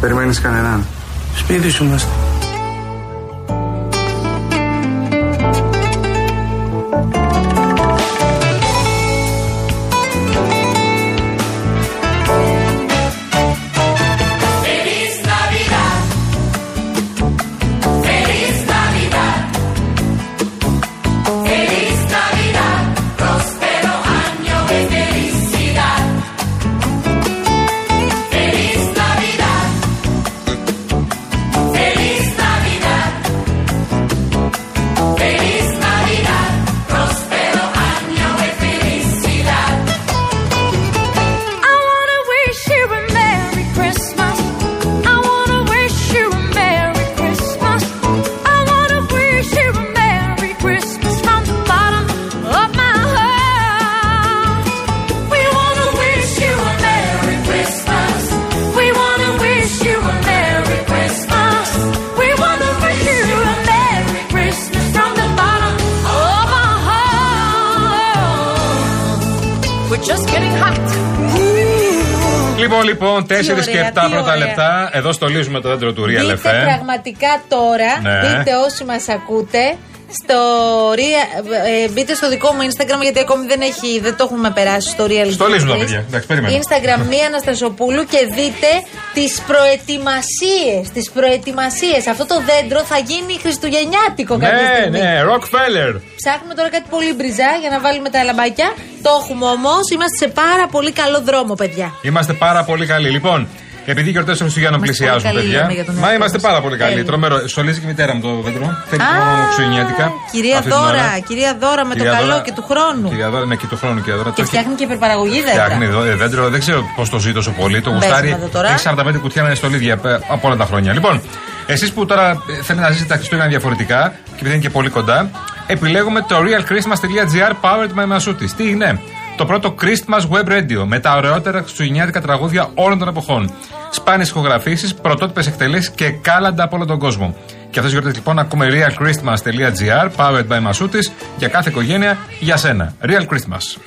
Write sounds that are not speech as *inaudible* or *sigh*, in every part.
Περιμένεις κανέναν; Σπίτι σου είμαστε. Λοιπόν, λοιπόν, 4 και 7 ωραία, τι πρώτα ωραία. λεπτά. Εδώ στολίζουμε το δέντρο του Real Μπείτε FM. πραγματικά τώρα, Ναι. μπείτε όσοι μας ακούτε, στο Real, ε, μπείτε στο δικό μου Instagram γιατί ακόμη δεν, έχει, δεν το έχουμε περάσει στο Real Στολίζουν τα Greece. παιδιά. Εντάξει, περίμενε. Instagram μία Αναστασοπούλου και δείτε τις προετοιμασίες, τις προετοιμασίες. Αυτό το δέντρο θα γίνει χριστουγεννιάτικο κάποια Ναι, στιγμή. ναι, Rockefeller. Ψάχνουμε τώρα κάτι πολύ μπριζά για να βάλουμε τα λαμπάκια. Το έχουμε όμως. Είμαστε σε πάρα πολύ καλό δρόμο, παιδιά. Είμαστε πάρα πολύ καλοί. Λοιπόν, επειδή οι γιορτέ των Χριστουγέννων Είμαστε πλησιάζουν, πολύ καλοί, παιδιά. λέμε για τον Μα εαυτό είμαστε μας. πάρα πολύ καλοί. Τέλεια. Τρομερό. Στολίζει και η μητέρα μου το δέντρο. Θέλει Α, μόνο χριστουγεννιάτικα. Κυρία αυτή την ώρα. Δώρα, κυρία Δώρα με Κυρία το καλό Δώρα- και του χρόνου. Κυρία Δώρα, ναι, και του χρόνου, κυρία Δώρα. Και Το έχει- φτιάχνει και υπερπαραγωγή δέντρα. Φτιάχνει εδώ, ε, δέντρο, δεν ξέρω πώς το ζει τόσο πολύ. Το Μπες γουστάρει. με το τώρα. Έχει 45 κουτιά να είναι στολίδια ε, από όλα τα χρόνια. Λοιπόν, εσείς που τώρα ε, θέλετε να ζήσετε τα Χριστούγεννα διαφορετικά και επειδή είναι και πολύ κοντά, επιλέγουμε το realchristmas.gr powered by Masutis. Τι είναι; Το πρώτο Christmas Web Radio με τα ωραιότερα χριστουγεννιάτικα τραγούδια όλων των εποχών. Σπάνιες ηχογραφήσεις, πρωτότυπες εκτελέσεις και κάλαντα από όλο τον κόσμο. Και αυτές τις γιορτές λοιπόν ακούμε realchristmas.gr powered by Masutis για κάθε οικογένεια για σένα. Real Christmas.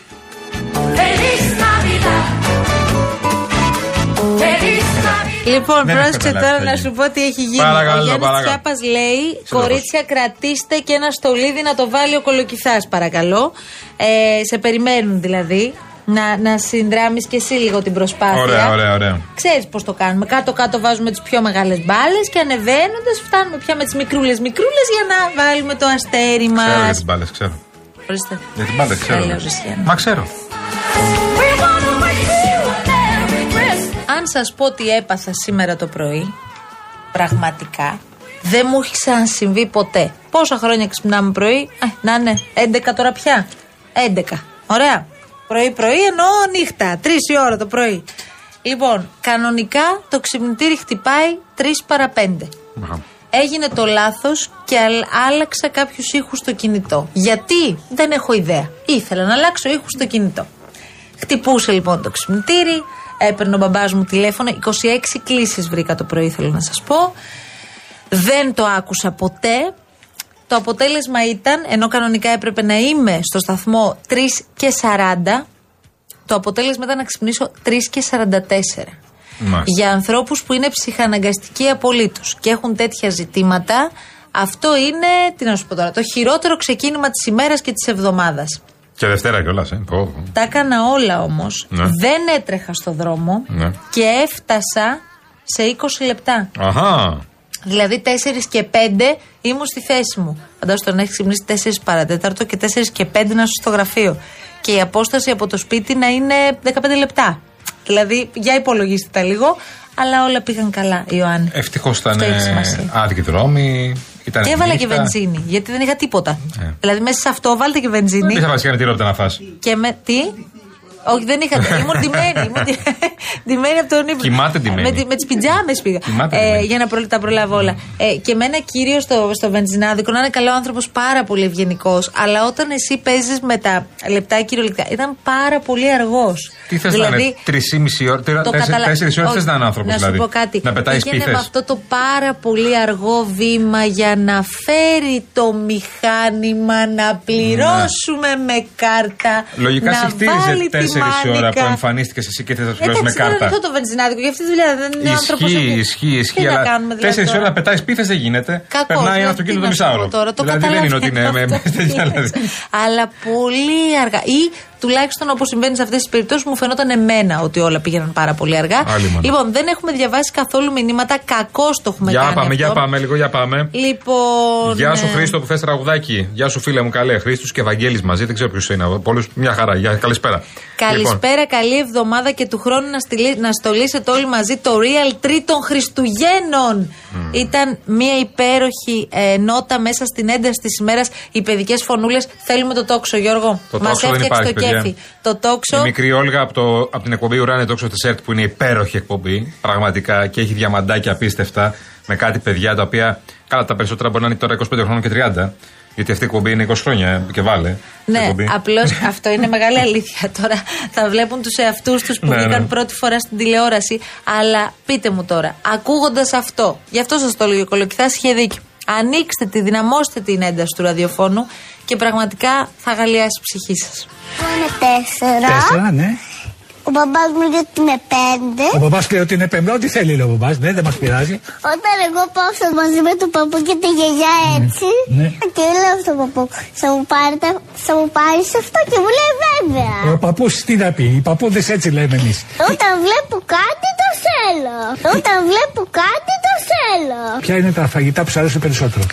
Λοιπόν, Δεν πρόσεξε έχω τώρα καταλάβει να τι σου πω τι έχει γίνει. Παρακαλώ, ο Γιάννης παρακαλώ. Τσιάπα λέει: Κορίτσια, κρατήστε και ένα στολίδι να το βάλει ο κολοκυθάς, παρακαλώ. Ε, σε περιμένουν δηλαδή. Να, να συνδράμεις και εσύ λίγο την προσπάθεια. Ωραία, ωραία, ωραία. Ξέρεις πώς το κάνουμε. Κάτω-κάτω βάζουμε τις πιο μεγάλες μπάλες και ανεβαίνοντας φτάνουμε πια με τις μικρούλες μικρούλες για να βάλουμε το αστέρι μα. Ξέρω για τις μπάλες, ξέρω. Ορίστε. Για την μπάλα, ξέρω. Έλεος, Ρουσιάννα. Μα ξέρω. Αν σας πω τι έπαθα σήμερα το πρωί, πραγματικά δεν μου έχει ξανασυμβεί ποτέ. Πόσα χρόνια ξυπνάμε πρωί, ε, να είναι 11 τώρα πια. 11. Ωραία. Πρωί-πρωί εννοώ νύχτα. 3 η ώρα το πρωί. Λοιπόν, κανονικά το ξυπνητήρι χτυπάει 3 παρα 5. Έγινε το λάθος και αλ- άλλαξα κάποιους ήχους στο κινητό. Γιατί; Δεν έχω ιδέα. Ήθελα να αλλάξω ήχους στο κινητό. Χτυπούσε λοιπόν το ξυπνητήρι, έπαιρνε ο μπαμπάς μου τηλέφωνο. 26 κλήσεις βρήκα το πρωί, θέλω να σας πω. Δεν το άκουσα ποτέ. Το αποτέλεσμα ήταν, ενώ κανονικά έπρεπε να είμαι στο σταθμό 3 και 40, το αποτέλεσμα ήταν να ξυπνήσω 3 και 44. Μάλιστα. Για ανθρώπους που είναι ψυχαναγκαστικοί απολύτως και έχουν τέτοια ζητήματα, αυτό είναι, τι να σου πω τώρα, το χειρότερο ξεκίνημα της ημέρας και της εβδομάδας. Και Δευτέρα κιόλας, ε. Πω, πω. Τα έκανα όλα όμως. Ναι. Δεν έτρεχα στο δρόμο Ναι. και έφτασα σε 20 λεπτά. Αχά. Δηλαδή 4 και 5 ήμουν στη θέση μου. Φαντάζομαι τον έχεις ξυπνήσει 4 παρατέταρτο και 4 και 5 να είσαι στο γραφείο. Και η απόσταση από το σπίτι να είναι 15 λεπτά. Δηλαδή, για υπολογίστε τα λίγο, αλλά όλα πήγαν καλά, Ιωάννη. Ευτυχώς ήταν Αυτό έχει σημασία. άδικοι δρόμοι. Ήταν Και έβαλα και νύχτα. βενζίνη, γιατί δεν είχα τίποτα. Ε. Δηλαδή, μέσα σε αυτό βάλτε και βενζίνη. Δεν θα βασικά με τη ρόπτα να φας. Και με. Τι; Όχι, δεν είχα. Ήμουν ντυμένη. Ήμουν ντι- ντυμένη από τον ύπνο. Κοιμάται ντυμένη. Με, τη- με τις πιτζάμες πήγα. Κοιμάται Ε, ντυμένη. για να προλ- τα προλάβω όλα. Ε, και με ένα κύριο στο, στο βενζινάδικο να είναι καλό άνθρωπος, πάρα πολύ ευγενικός. Αλλά όταν εσύ παίζεις με τα λεπτά κυριολεκτικά, ήταν πάρα πολύ αργός. Τι θες δηλαδή, να είναι, τρεις ή ώρα, το καταλα- τέσσερις ώρες Όχι, θες να είναι άνθρωπος Να δηλαδή. σου πω κάτι. Να πετάεις Πήγαινε σπίθε. με αυτό το πάρα πολύ αργό βήμα για να φέρει το μηχάνημα να πληρώσουμε με κάρτα. Λογικά να σε χτύριζε βάλει την η ώρα που μάνικα. εμφανίστηκες εσύ και θες να σου πληρώσει με Εντάξει, δεν κάρτα. είναι το βενζινάδικο, για αυτή τη δουλειά δεν είναι άνθρωπος. Ισχύει, ισχύει, ισχύει. Τι να Αλλά κάνουμε δηλαδή. τέσσερις τώρα; ώρε να πετάει πίθε δεν γίνεται. Κακώς, Περνάει ένα δηλαδή, αυτοκίνητο τι το να σου πω μισάωρο. Τώρα, το δηλαδή δεν είναι ότι είναι με καταλαβαίνω *laughs* με τέτοια *laughs* αυτό. δηλαδή. Αλλά πολύ αργά. Ή τουλάχιστον όπως συμβαίνει σε αυτές τις περιπτώσεις, μου φαινόταν εμένα ότι όλα πήγαιναν πάρα πολύ αργά. Άλλη μόνο. Λοιπόν, δεν έχουμε διαβάσει καθόλου μηνύματα. Κακώς το έχουμε Για κάνει. πάμε, αυτό. για πάμε, λίγο για πάμε. Λοιπόν. Γεια σου ε, Χρήστο που θες τραγουδάκι. Γεια σου φίλε μου, καλέ. Χρήστος και Ευαγγέλης μαζί, δεν ξέρω ποιος είναι. Πολλούς μια χαρά. Γεια, καλησπέρα. Λοιπόν, Καλησπέρα, καλή εβδομάδα και του χρόνου να, στείλει, να στολίσετε όλοι μαζί το Real Tree των Χριστουγέννων. Ήταν μια υπέροχη ε, νότα μέσα στην ένταση της ημέρας. Οι παιδικές φωνούλες. Θέλουμε το τόξο, Γιώργο. Το Μας τόξο δεν έφτιαξε υπάρχει, το παιδιά. Κέφι. Το τόξο. Η μικρή Όλγα από, το, από την εκπομπή Ουράνε Τόξο της ΕΡΤ που είναι υπέροχη εκπομπή. Πραγματικά και έχει διαμαντάκια απίστευτα με κάτι παιδιά τα οποία. Καλά, τα περισσότερα μπορεί να είναι τώρα 25 χρόνων και 30. Γιατί αυτή η εκπομπή είναι 20 χρόνια ε, και βάλε. Ναι, εκπομπή. απλώς *laughs* αυτό είναι μεγάλη αλήθεια. Τώρα θα βλέπουν τους εαυτούς τους που Ναι, βγήκαν ναι. πρώτη φορά στην τηλεόραση. Αλλά πείτε μου τώρα, ακούγοντας αυτό, γι' αυτό σας το λέω, Κολοκυθά είχε δίκιο. Ανοίξτε τη, δυναμώστε την ένταση του ραδιοφώνου και πραγματικά θα αγαλιάσει η ψυχή σας. Είναι τέσσερα. Τέσσερα, ναι. Ο μπαμπάς μου λέει ότι είναι πέντε. Ο μπαμπάς λέει ότι είναι πέμπτη. Ό,τι θέλει λέει ο μπαμπάς. Ναι, δεν μας πειράζει. Όταν εγώ πάω στο μαζί με τον παππού και τη γιαγιά έτσι. ναι. Και λέω στον παππού, θα μου, πάρετε, θα μου πάρεις αυτό; και μου λέει βέβαια. Ο παππούς τι να πει; Οι παππούδες έτσι λέμε εμείς. Όταν βλέπω κάτι το θέλω. Όταν βλέπω κάτι το θέλω. Ποια είναι τα φαγητά που σου αρέσουν περισσότερο;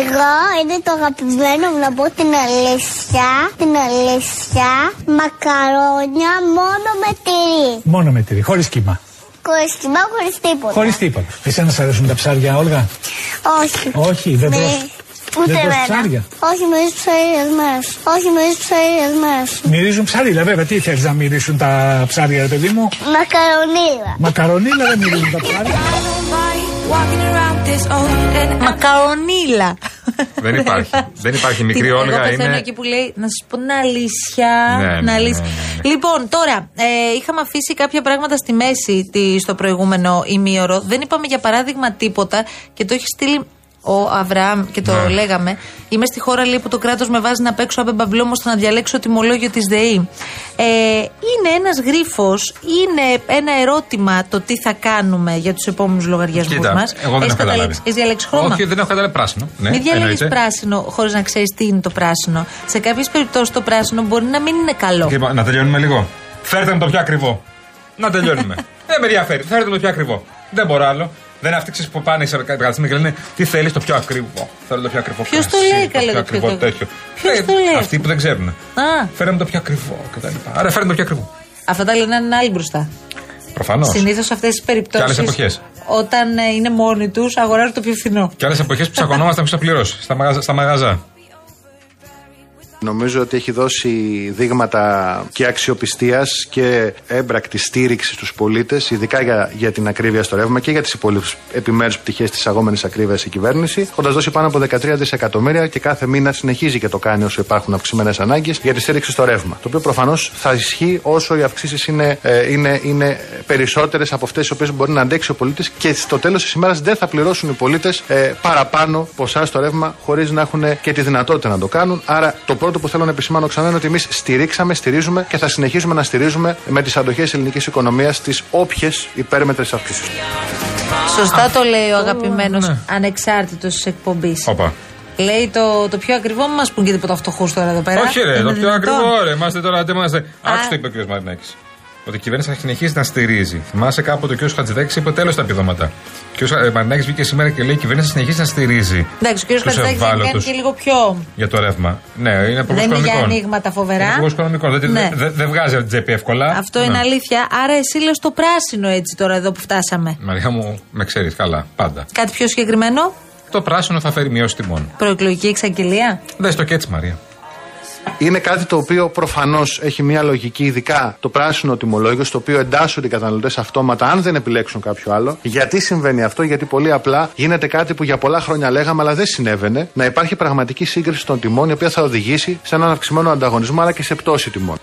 Εγώ είναι το αγαπημένο μου να πω την αλήθεια. Την αλήθεια. Μακαρόνια μόνο με τυρί. Μόνο με τυρί, χωρίς κύμα. Χωρίς κοιμά, χωρίς τίποτα. Χωρίς τίποτα. Εσένα σ' αρέσουν τα ψάρια, Όλγα; Όχι. Όχι, δεν Με- τρως. Ούτε δεν τρως εμένα. ψάρια. Όχι, μυρίζουν ψαρίδες μέρες. Όχι, μυρίζουν ψαρίδες μέρες. Μυρίζουν ψάρια, βέβαια. Τι θέλεις να μυρίσουν τα ψάρια, ρε παιδί μου; Μακαρονίλα. Μακαρονίλα δεν μυρίζουν τα ψάρια. Μακαρονίλα. Δεν υπάρχει. *laughs* Δεν υπάρχει. Η μικρή Τι- Όλγα εγώ πεθαίνω είναι- εκεί που λέει να σα πω την αλήθεια. Ναι, ναι, την ναι, αλήθεια. ναι, ναι. Λοιπόν, τώρα, ε, είχαμε αφήσει κάποια πράγματα στη μέση τη, στο προηγούμενο ημίωρο. Δεν είπαμε για παράδειγμα τίποτα και το έχει στείλει ο Αβραάμ και το Ναι. λέγαμε. Είμαι στη χώρα λέει, που το κράτος με βάζει να παίξω αμπεμπαμπλόμο στο να διαλέξω τιμολόγιο της ΔΕΗ. Ε, είναι ένας γρίφος, είναι ένα ερώτημα το τι θα κάνουμε για τους επόμενους λογαριασμούς Κοίτα, μας. εγώ δεν έχω καταλάβει. Έχεις διαλέξει χρώμα; Όχι, δεν έχω καταλάβει πράσινο. Ναι, Μην διαλέγεις εννοείται. πράσινο χωρίς να ξέρεις τι είναι το πράσινο. Σε κάποιες περιπτώσεις το πράσινο μπορεί να μην είναι καλό. Λοιπόν, να τελειώνουμε λίγο. Φέρτε μου το πιο ακριβό. Να τελειώνουμε. *laughs* δεν με ενδιαφέρει. Φέρτε μου το πιο ακριβό. Δεν μπορώ άλλο. Δεν είναι αυτοί ξέρεις, που πάνε σε καταστήματα και λένε Τι θέλεις το πιο ακριβό. Θέλω το πιο ακριβό. Ποιος το κρασί, λέει, καλέ, πιο το ακριβό πιο- τέτοιο. Ποιος Ε, το λέει; Αυτοί που δεν ξέρουν. Α, Φέρε μου το πιο ακριβό κτλ. Άρα φέρτε μου το πιο ακριβό. αυτά τα λένε έναν άλλη μπροστά. Προφανώς. Συνήθως σε αυτές τις περιπτώσεις. άλλες εποχές. Όταν ε, είναι μόνοι τους, αγοράζουν το πιο φθηνό. Και άλλες εποχές που ψακωνόμασταν ποιο θα πληρώσει. Στα, μαγαζά, στα μαγαζά. Νομίζω ότι έχει δώσει δείγματα και αξιοπιστίας και έμπρακτη στήριξη στους πολίτες, ειδικά για, για την ακρίβεια στο ρεύμα και για τις υπόλοιπες επιμέρους πτυχές της αγόμενης ακρίβειας η κυβέρνηση, έχοντας δώσει πάνω από 13 δισεκατομμύρια και κάθε μήνα συνεχίζει και το κάνει όσο υπάρχουν αυξημένες ανάγκες για τη στήριξη στο ρεύμα. Το οποίο προφανώς θα ισχύει όσο οι αυξήσεις είναι, ε, είναι, είναι περισσότερες από αυτές τις οποίες μπορεί να αντέξει ο πολίτης και στο τέλος της ημέρας δεν θα πληρώσουν οι πολίτες ε, παραπάνω ποσά στο ρεύμα χωρίς να έχουν και τη δυνατότητα να το κάνουν. Άρα το πρώτο που θέλω να επισημάνω ξανά είναι ότι εμείς στηρίξαμε, στηρίζουμε και θα συνεχίσουμε να στηρίζουμε με τις αντοχές ελληνικής οικονομίας τις όποιες υπέρμετρες αυξήσεις. Σωστά το λέει ο αγαπημένος ανεξάρτητος της εκπομπής. Όπα. Λέει το, το πιο ακριβό, μην μας πούν και τίποτα φτωχούς τώρα εδώ πέρα. Όχι, ρε, Είναι το πιο δυνατόν; ακριβό, ρε. Είμαστε τώρα, δεν είμαστε. Άκουσε το είπε ο κ. Μαρινάκης. Ότι η κυβέρνηση θα συνεχίσει να στηρίζει. Θυμάσαι κάποτε ο κ. Χατζηδάκη είπε τέλος τα επιδόματα. Και ο Μαρινάκης βγήκε σήμερα και λέει η κυβέρνηση θα συνεχίσει να στηρίζει. Εντάξει, ο κ. τους Χατζηδάκη θα κάνει ευάλωτους και λίγο πιο. Για το ρεύμα. Ναι, είναι υπουργός Δεν είναι για οικονομικών. ανοίγματα φοβερά. Είναι υπουργός οικονομικών. Δεν, Ναι. δεν- δεν βγάζει από την τσέπη εύκολα. Αυτό Ναι. είναι αλήθεια. Άρα εσύ λες το πράσινο έτσι τώρα εδώ που φτάσαμε. Μαρία μου, με ξέρεις καλά, πάντα. Κάτι πιο συγκεκριμένο; Το πράσινο θα φέρει μειώσεις τιμών. Προεκλογική εξαγγελία; Δες το και έτσι, Μαρία. Είναι κάτι το οποίο προφανώς έχει μια λογική, ειδικά το πράσινο τιμολόγιο, στο οποίο εντάσσονται οι καταναλωτές αυτόματα αν δεν επιλέξουν κάποιο άλλο. Γιατί συμβαίνει αυτό, Γιατί πολύ απλά γίνεται κάτι που για πολλά χρόνια λέγαμε, αλλά δεν συνέβαινε, να υπάρχει πραγματική σύγκριση των τιμών, η οποία θα οδηγήσει σε έναν αυξημένο ανταγωνισμό, αλλά και σε πτώση τιμών.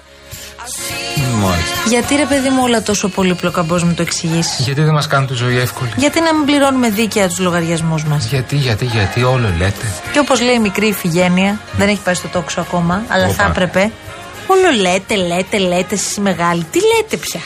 Μάλιστα. Γιατί ρε παιδί μου όλα τόσο πολύπλοκα μπορείς να μου το εξηγήσεις; Γιατί δεν μας κάνουν τη ζωή εύκολη; Γιατί να μην πληρώνουμε δίκαια τους λογαριασμούς μας; Γιατί, γιατί, γιατί, όλο λέτε. Και όπως λέει η μικρή Ιφηγένεια, δεν έχει πάει στο τόξο ακόμα, αλλά Όπα. θα έπρεπε. Όλο λέτε, λέτε, λέτε εσείς οι μεγάλοι. Τι λέτε πια;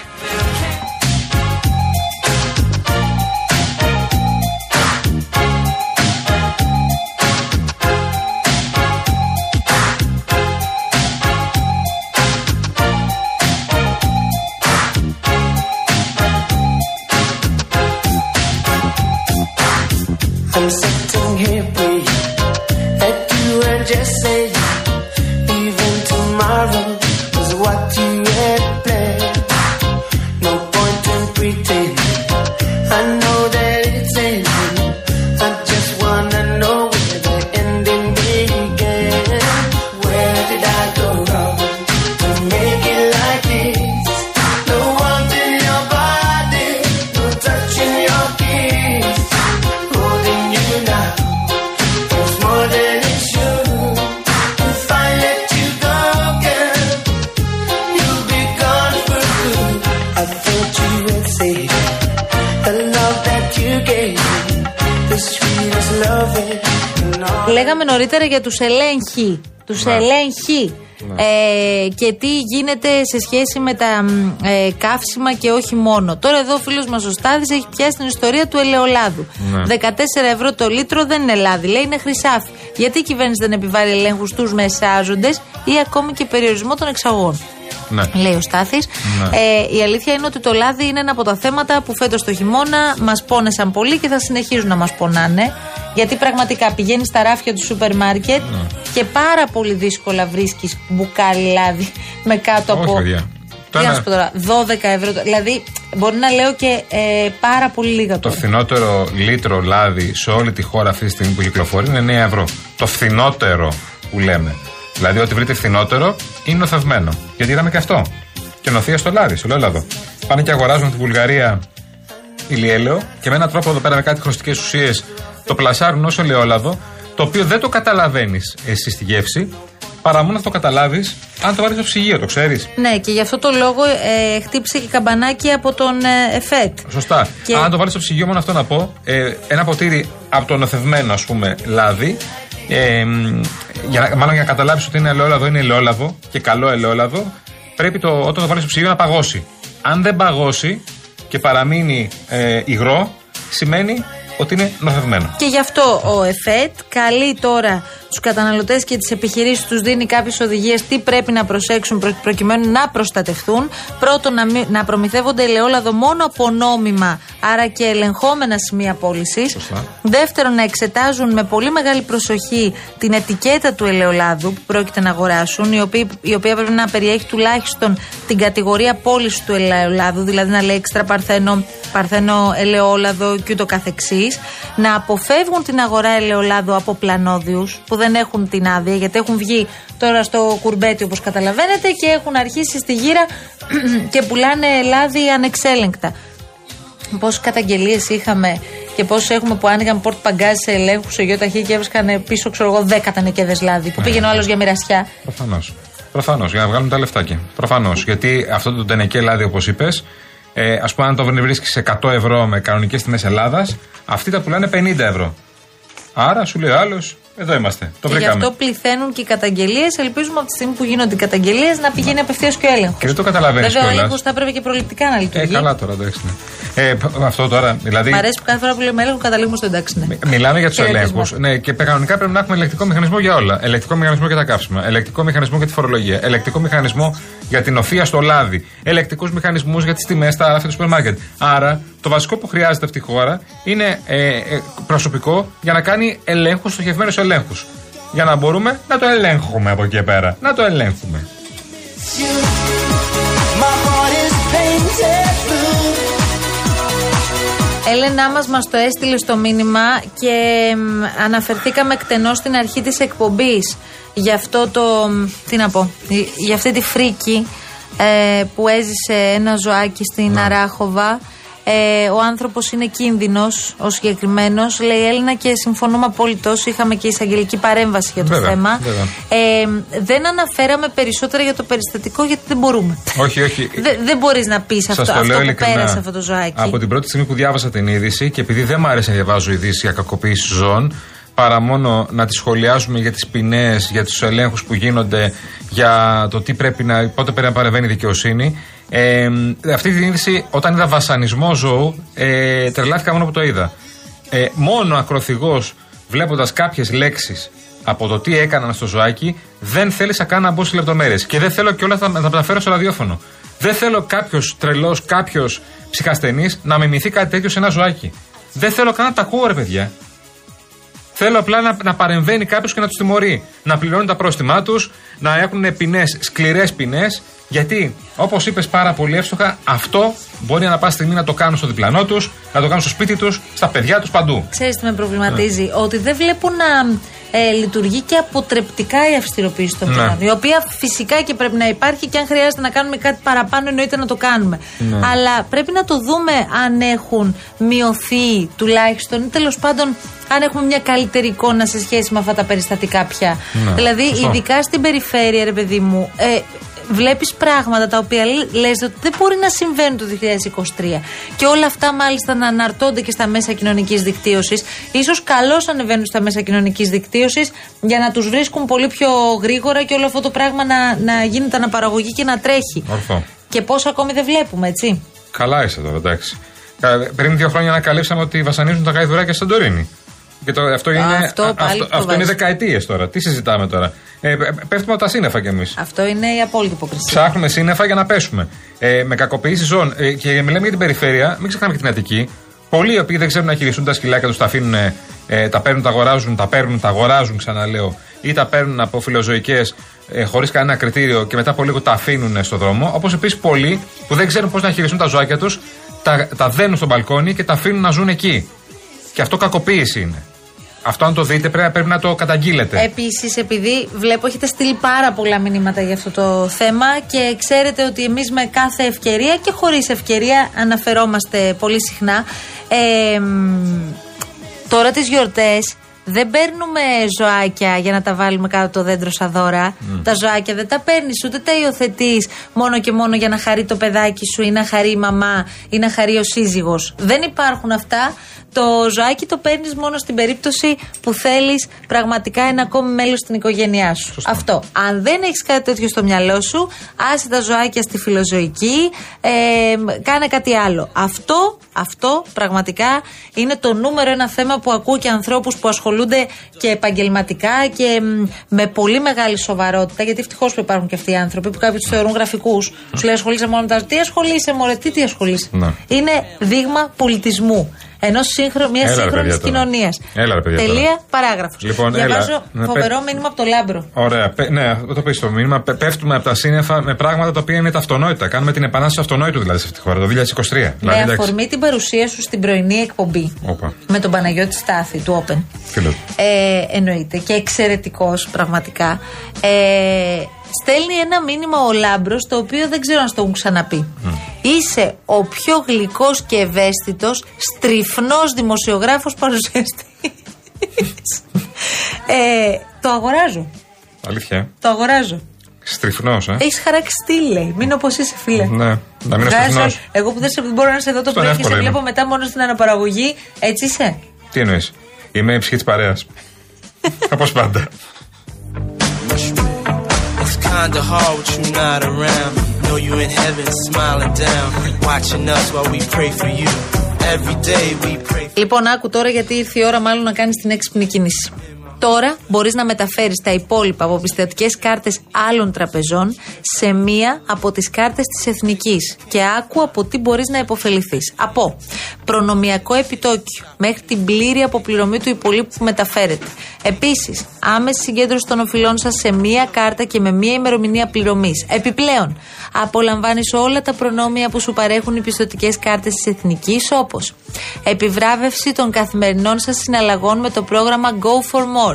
Νωρίτερα για τους ελέγχοι. Τους Ναι. ελέγχοι. Ε, και τι γίνεται σε σχέση με τα μ, ε, καύσιμα και όχι μόνο. Τώρα εδώ ο φίλος μας ο Στάδης έχει πιάσει την ιστορία του ελαιολάδου. Ναι. 14 ευρώ το λίτρο δεν είναι λάδι, λέει είναι χρυσάφι. Γιατί η κυβέρνηση δεν επιβάλλει ελέγχους στους μεσάζοντες ή ακόμη και περιορισμό των εξαγωγών. Ναι. Λέει ο Στάθης. Ναι. Ε, η αλήθεια είναι ότι το λάδι είναι ένα από τα θέματα που φέτος το χειμώνα μας πόνεσαν πολύ και θα συνεχίζουν να μας πονάνε. Γιατί πραγματικά πηγαίνεις στα ράφια του σούπερ μάρκετ Ναι. και πάρα πολύ δύσκολα βρίσκεις μπουκάλι λάδι με κάτω Όχι, από. παιδιά. Τι Το να ένα- σου πω τώρα, 12 ευρώ. το- Δηλαδή, μπορεί να λέω και ε, πάρα πολύ λίγα Το τώρα. φθηνότερο λίτρο λάδι σε όλη τη χώρα αυτή τη στιγμή που κυκλοφορεί είναι 9 ευρώ. Το φθηνότερο που λέμε. Δηλαδή, ό,τι βρείτε φθηνότερο είναι νοθευμένο. Γιατί είδαμε και αυτό. Και νοθεία στο λάδι, στο έλαδο. Πάνε και αγοράζουν από τη Βουλγαρία ηλιέλαιο και με έναν τρόπο εδώ πέρα με κάτι χρωστικές ουσίες το πλασάρουν ω ελαιόλαδο, το οποίο δεν το καταλαβαίνεις εσύ στη γεύση, παρά μόνο θα το καταλάβεις αν το βάλεις στο ψυγείο, το ξέρεις. Ναι, και γι' αυτό το λόγο ε, χτύπησε και καμπανάκι από τον ε, ΕΦΕΤ. Σωστά. Και- Αν το βάλεις στο ψυγείο, μόνο αυτό να πω. Ε, ένα ποτήρι από το νοθευμένο, ας πούμε, λάδι. Ε, μ, για να, μάλλον για να καταλάβεις ότι είναι ελαιόλαδο, είναι ελαιόλαδο και καλό ελαιόλαδο, πρέπει το, όταν το βάλεις στο ψυγείο να παγώσει. Αν δεν παγώσει και παραμείνει ε, υγρό, σημαίνει ότι είναι νοθευμένο. Και γι' αυτό ο ΕΦΕΤ καλεί τώρα τους καταναλωτές και τις επιχειρήσεις, τους δίνει κάποιες οδηγίες τι πρέπει να προσέξουν προ- προκειμένου να προστατευτούν. Πρώτον, να, μη- να προμηθεύονται ελαιόλαδο μόνο από νόμιμα, άρα και ελεγχόμενα σημεία πώλησης. Σωστά. Δεύτερον, να εξετάζουν με πολύ μεγάλη προσοχή την ετικέτα του ελαιολάδου που πρόκειται να αγοράσουν, η οποία, η οποία πρέπει να περιέχει τουλάχιστον την κατηγορία πώλησης του ελαιολάδου, δηλαδή να λέει έξτρα παρθένο, παρθένο ελαιόλαδο και ούτω καθεξής. Να αποφεύγουν την αγορά ελαιολάδου από πλανόδιους που δεν έχουν την άδεια, γιατί έχουν βγει τώρα στο κουρμπέτι όπως καταλαβαίνετε και έχουν αρχίσει στη γύρα *clears throat* και πουλάνε λάδι ανεξέλεγκτα. Πόσες καταγγελίες είχαμε και πόσες έχουμε που άνοιγαν πόρτ παγκάζ σε ελέγχους σε ΙΟΤΑΧΗ και έβρισκαν πίσω, ξέρω εγώ, δέκα τανεκέδε λάδι που πήγαινε ο άλλος για μοιρασιά. Προφανώς. Προφανώς, για να βγάλουν τα λεφτάκια. Προφανώς. Γιατί αυτό το τενεκέ λάδι, όπως είπες, ε, ας πούμε, αν το βρίσκεις σε 100 ευρώ με κανονικές τιμές Ελλάδας, αυτοί τα πουλάνε 50 ευρώ. Άρα σου λέει ο άλλος, εδώ είμαστε. Το και γι' βρήκαμε. αυτό πληθαίνουν και οι καταγγελίες. Ελπίζουμε από τη στιγμή που γίνονται οι καταγγελίες να πηγαίνει απευθείας και ο έλεγχος. Και δεν το καταλαβαίνεις Βέβαια, ο κιόλας. έλεγχος θα έπρεπε και προληπτικά να Ε, λειτουργεί. καλά τώρα, εντάξει. Ναι. Ε, π- αυτό τώρα, δηλαδή. Μ' αρέσει που κάθε φορά που λέμε έλεγχο καταλήγουμε στο εντάξει. Ναι. Μι- Μιλάμε για τους Χαιρετισμό. ελέγχους. Ναι, και κανονικά πρέπει να έχουμε ελεκτικό μηχανισμό για όλα. Ελεκτικό μηχανισμό για τα καύσιμα. Ελεκτικό μηχανισμό για τη φορολογία. Ελεκτικό μηχανισμό για την οφία στο λάδι. Ελεκτικούς μηχανισμούς για τις τιμές στα ράφια του σούπερ μάρκετ. Άρα, το βασικό που χρειάζεται αυτή η χώρα είναι ε, ε, προσωπικό για να κάνει ελέγχους, στοχευμένους ελέγχους. Για να μπορούμε να το ελέγχουμε από εκεί και πέρα. Να το ελέγχουμε. My heart is painted blue. Έλενά μας μας το έστειλε στο μήνυμα και μ, αναφερθήκαμε εκτενώς στην αρχή της εκπομπής για αυτό το, μ, τι να πω, για αυτή τη φρίκη ε, που έζησε ένα ζωάκι στην Ναι. Αράχοβα. Ε, ο άνθρωπος είναι κίνδυνος, ο συγκεκριμένος, λέει η Έλληνα και συμφωνούμε απολύτως, είχαμε και εισαγγελική παρέμβαση για το Βέβαια, θέμα. βέβαια. Ε, δεν αναφέραμε περισσότερα για το περιστατικό γιατί δεν μπορούμε. Όχι, όχι. *laughs* Δε- δεν μπορείς να πεις Σας αυτό, το αυτό λέω που ειλικρινά. πέρασε αυτό το ζωάκι. Από την πρώτη στιγμή που διάβασα την είδηση και επειδή δεν μου άρεσε να διαβάζω ειδήσει για κακοποίηση ζώων, παρά μόνο να τις σχολιάζουμε για τις ποινές, για τους ελέγχους που γίνονται, για το τι πρέπει να, πότε πρέπει να παρεμβαίνει η δικαιοσύνη. Ε, αυτή την είδηση, όταν είδα βασανισμό ζώου, ε, τρελάθηκα μόνο που το είδα. Ε, μόνο ακροθυγός βλέποντας κάποιες λέξεις από το τι έκαναν στο ζωάκι, δεν θέλησα καν να μπω σε λεπτομέρειες. Και δεν θέλω κιόλας να τα μεταφέρω στο ραδιόφωνο. Δεν θέλω κάποιος τρελός, κάποιος ψυχασθενής να μιμηθεί κάτι τέτοιο σε ένα ζωάκι. Δεν θέλω καν να τα ακούω, ρε παιδιά. Θέλω απλά να, να παρεμβαίνει κάποιος και να τους τιμωρεί. Να πληρώνει τα πρόστιμά τους, να έχουν ποινές, σκληρές ποινές. Γιατί, όπως είπες πάρα πολύ εύστοχα, αυτό μπορεί να πάση στιγμή να το κάνουν στο διπλανό τους, να το κάνουν στο σπίτι τους, στα παιδιά τους, παντού. Ξέρεις τι με προβληματίζει, ότι δεν βλέπω να ε, λειτουργεί και αποτρεπτικά η αυστηροποίηση των Ναι. ποινών. Η οποία φυσικά και πρέπει να υπάρχει και αν χρειάζεται να κάνουμε κάτι παραπάνω, εννοείται να το κάνουμε. Ναι. Αλλά πρέπει να το δούμε αν έχουν μειωθεί τουλάχιστον ή τέλος πάντων αν έχουμε μια καλύτερη εικόνα σε σχέση με αυτά τα περιστατικά πια. Ναι, Δηλαδή, σωστό. ειδικά στην περιφέρεια, ρε παιδί μου, ε, βλέπεις πράγματα τα οποία λες ότι δεν μπορεί να συμβαίνουν το 2023. Και όλα αυτά μάλιστα να αναρτώνται και στα μέσα κοινωνικής δικτύωσης. σω καλώς ανεβαίνουν στα μέσα κοινωνικής δικτύωσης για να τους βρίσκουν πολύ πιο γρήγορα και όλο αυτό το πράγμα να, να γίνεται αναπαραγωγή και να τρέχει. Ορθό. Και πόσο ακόμη δεν βλέπουμε, έτσι. Καλά είσαι τώρα, εντάξει. Κα- Πριν δύο χρόνια ανακαλύψαμε ότι βασανίζουν τα γαϊδουράκια στην Τωρίνη. Και το, αυτό είναι, αυτό πάλι αυτό, το αυτό είναι βάζεις. δεκαετίες τώρα. Τι συζητάμε τώρα; Ε, π- πέφτουμε από τα σύννεφα κι εμείς. Αυτό είναι η απόλυτη υποκρισία. Ψάχνουμε σύννεφα για να πέσουμε. Ε, με κακοποίηση ζώων. Ε, και μιλάμε για την περιφέρεια, μην ξεχνάμε και την Αττική. Πολλοί οι οποίοι δεν ξέρουν να χειριστούν τα σκυλάκια τους, τα αφήνουν, ε, τα παίρνουν, τα αγοράζουν, τα παίρνουν, τα αγοράζουν, ξαναλέω, ή τα παίρνουν από φιλοζωικές ε, χωρίς κανένα κριτήριο και μετά από λίγο τα αφήνουν στο δρόμο. Όπως επίσης πολλοί που δεν ξέρουν πώς να χειριστούν τα ζωάκια τους, τα, τα δένουν στο μπαλκόνι και τα αφήνουν να ζουν εκεί. Και αυτό κακοποίηση είναι. Αυτό αν το δείτε πρέπει, πρέπει να το καταγγείλετε. Επίσης, επειδή βλέπω έχετε στείλει πάρα πολλά μηνύματα για αυτό το θέμα και ξέρετε ότι εμείς με κάθε ευκαιρία και χωρίς ευκαιρία αναφερόμαστε πολύ συχνά. Ε, μ, τώρα τις γιορτές δεν παίρνουμε ζωάκια για να τα βάλουμε κάτω από το δέντρο σαν δώρα. Τα ζωάκια δεν τα παίρνεις ούτε τα υιοθετείς μόνο και μόνο για να χαρεί το παιδάκι σου ή να χαρεί η μαμά ή να χαρεί ο σύζυγος. Δεν υπάρχουν αυτά. Το ζωάκι το παίρνεις μόνο στην περίπτωση που θέλεις πραγματικά ένα ακόμη μέλος στην οικογένειά σου. Αυτό. Αν δεν έχεις κάτι τέτοιο στο μυαλό σου, άσε τα ζωάκια στη φιλοζωική, ε, κάνε κάτι άλλο. Αυτό, αυτό πραγματικά είναι το νούμερο ένα θέμα που ακούω και ανθρώπους που ασχολούνται και επαγγελματικά και μ, με πολύ μεγάλη σοβαρότητα. Γιατί ευτυχώς που υπάρχουν και αυτοί οι άνθρωποι που κάποιοι τους θεωρούν γραφικούς. Σου λέει ασχολείσαι μόνο με τα. Τι ασχολείσαι, Μωρέ, τι, τι ασχολείσαι; Ναι. Είναι δείγμα πολιτισμού. Ενός σύγχρο, μιας Έλα, ρε, σύγχρονης παιδιά, τώρα. κοινωνίας. Έλα, ρε, παιδιά, Τελεία, τώρα. παράγραφος. Λοιπόν, Διαβάζω έλα. Να φοβερό πέ- μήνυμα από το λάμπρο. Ωραία. Πε- ναι, αυτό το πεις στο μήνυμα. Πε- Πέφτουμε από τα σύννεφα με πράγματα τα οποία είναι τα αυτονόητα. Κάνουμε την επανάσταση του αυτονόητου δηλαδή σε αυτή τη χώρα το 2023. Με Δηλαδή, εντάξει. αφορμή την παρουσία σου στην πρωινή εκπομπή Όπα. με τον Παναγιώτη Στάθη του Open. Φίλο. Ε, εννοείται και εξαιρετικός πραγματικά. Ε, στέλνει ένα μήνυμα ο Λάμπρος το οποίο δεν ξέρω αν στο έχουν ξαναπεί. Είσαι ο πιο γλυκός και ευαίσθητος στριφνός δημοσιογράφος παρουσιαστής. ε, το αγοράζω. Αλήθεια. ε; Το αγοράζω. Στριφνός, ε; Έχεις χαράξει στυλ, λέει. Μην όπως είσαι, φίλε. Ναι, να μην είναι Βγάζω- στριφνός. Εγώ που δεν σε- δεν μπορώ να σε δω το Στον πρωί και σε εύκολο βλέπω είμαι. μετά μόνο στην αναπαραγωγή, έτσι είσαι; Τι εννοείς; Είμαι η ψυχή της παρέας. *laughs* Όπως πάντα. It's kinda hard with you not around. Know you in heaven smiling down, watching us while we pray for you. Every day we pray for Λοιπόν, άκου τώρα γιατί ήρθε η ώρα μάλλον να κάνει την έξυπνη κίνηση. Τώρα μπορείς να μεταφέρεις τα υπόλοιπα από πιστοτικές κάρτες άλλων τραπεζών σε μία από τις κάρτες της Εθνικής. Και άκου από τι μπορείς να υποφεληθείς. Από προνομιακό επιτόκιο μέχρι την πλήρη αποπληρωμή του υπολείπου που μεταφέρεται. Επίσης, άμεση συγκέντρωση των οφειλών σας σε μία κάρτα και με μία ημερομηνία πληρωμής. Επιπλέον, απολαμβάνεις όλα τα προνόμια που σου παρέχουν οι πιστοτικές κάρτες της Εθνικής, όπως επιβράβευση των καθημερινών σας συναλλαγών με το πρόγραμμα Go for More,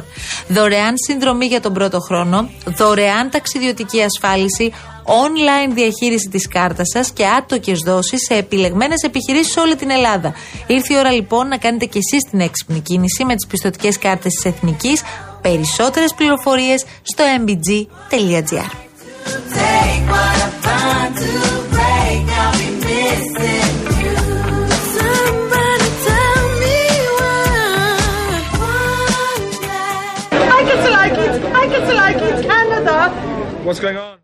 δωρεάν συνδρομή για τον πρώτο χρόνο, δωρεάν ταξιδιωτική ασφάλιση, online διαχείριση της κάρτας σας και άτοκες δόσεις σε επιλεγμένες επιχειρήσεις σε όλη την Ελλάδα. Ήρθε η ώρα λοιπόν να κάνετε και εσείς την έξυπνη κίνηση με τις πιστοτικές κάρτες της Εθνικής. Περισσότερες πληροφορίες στο mbg.gr. What's going on?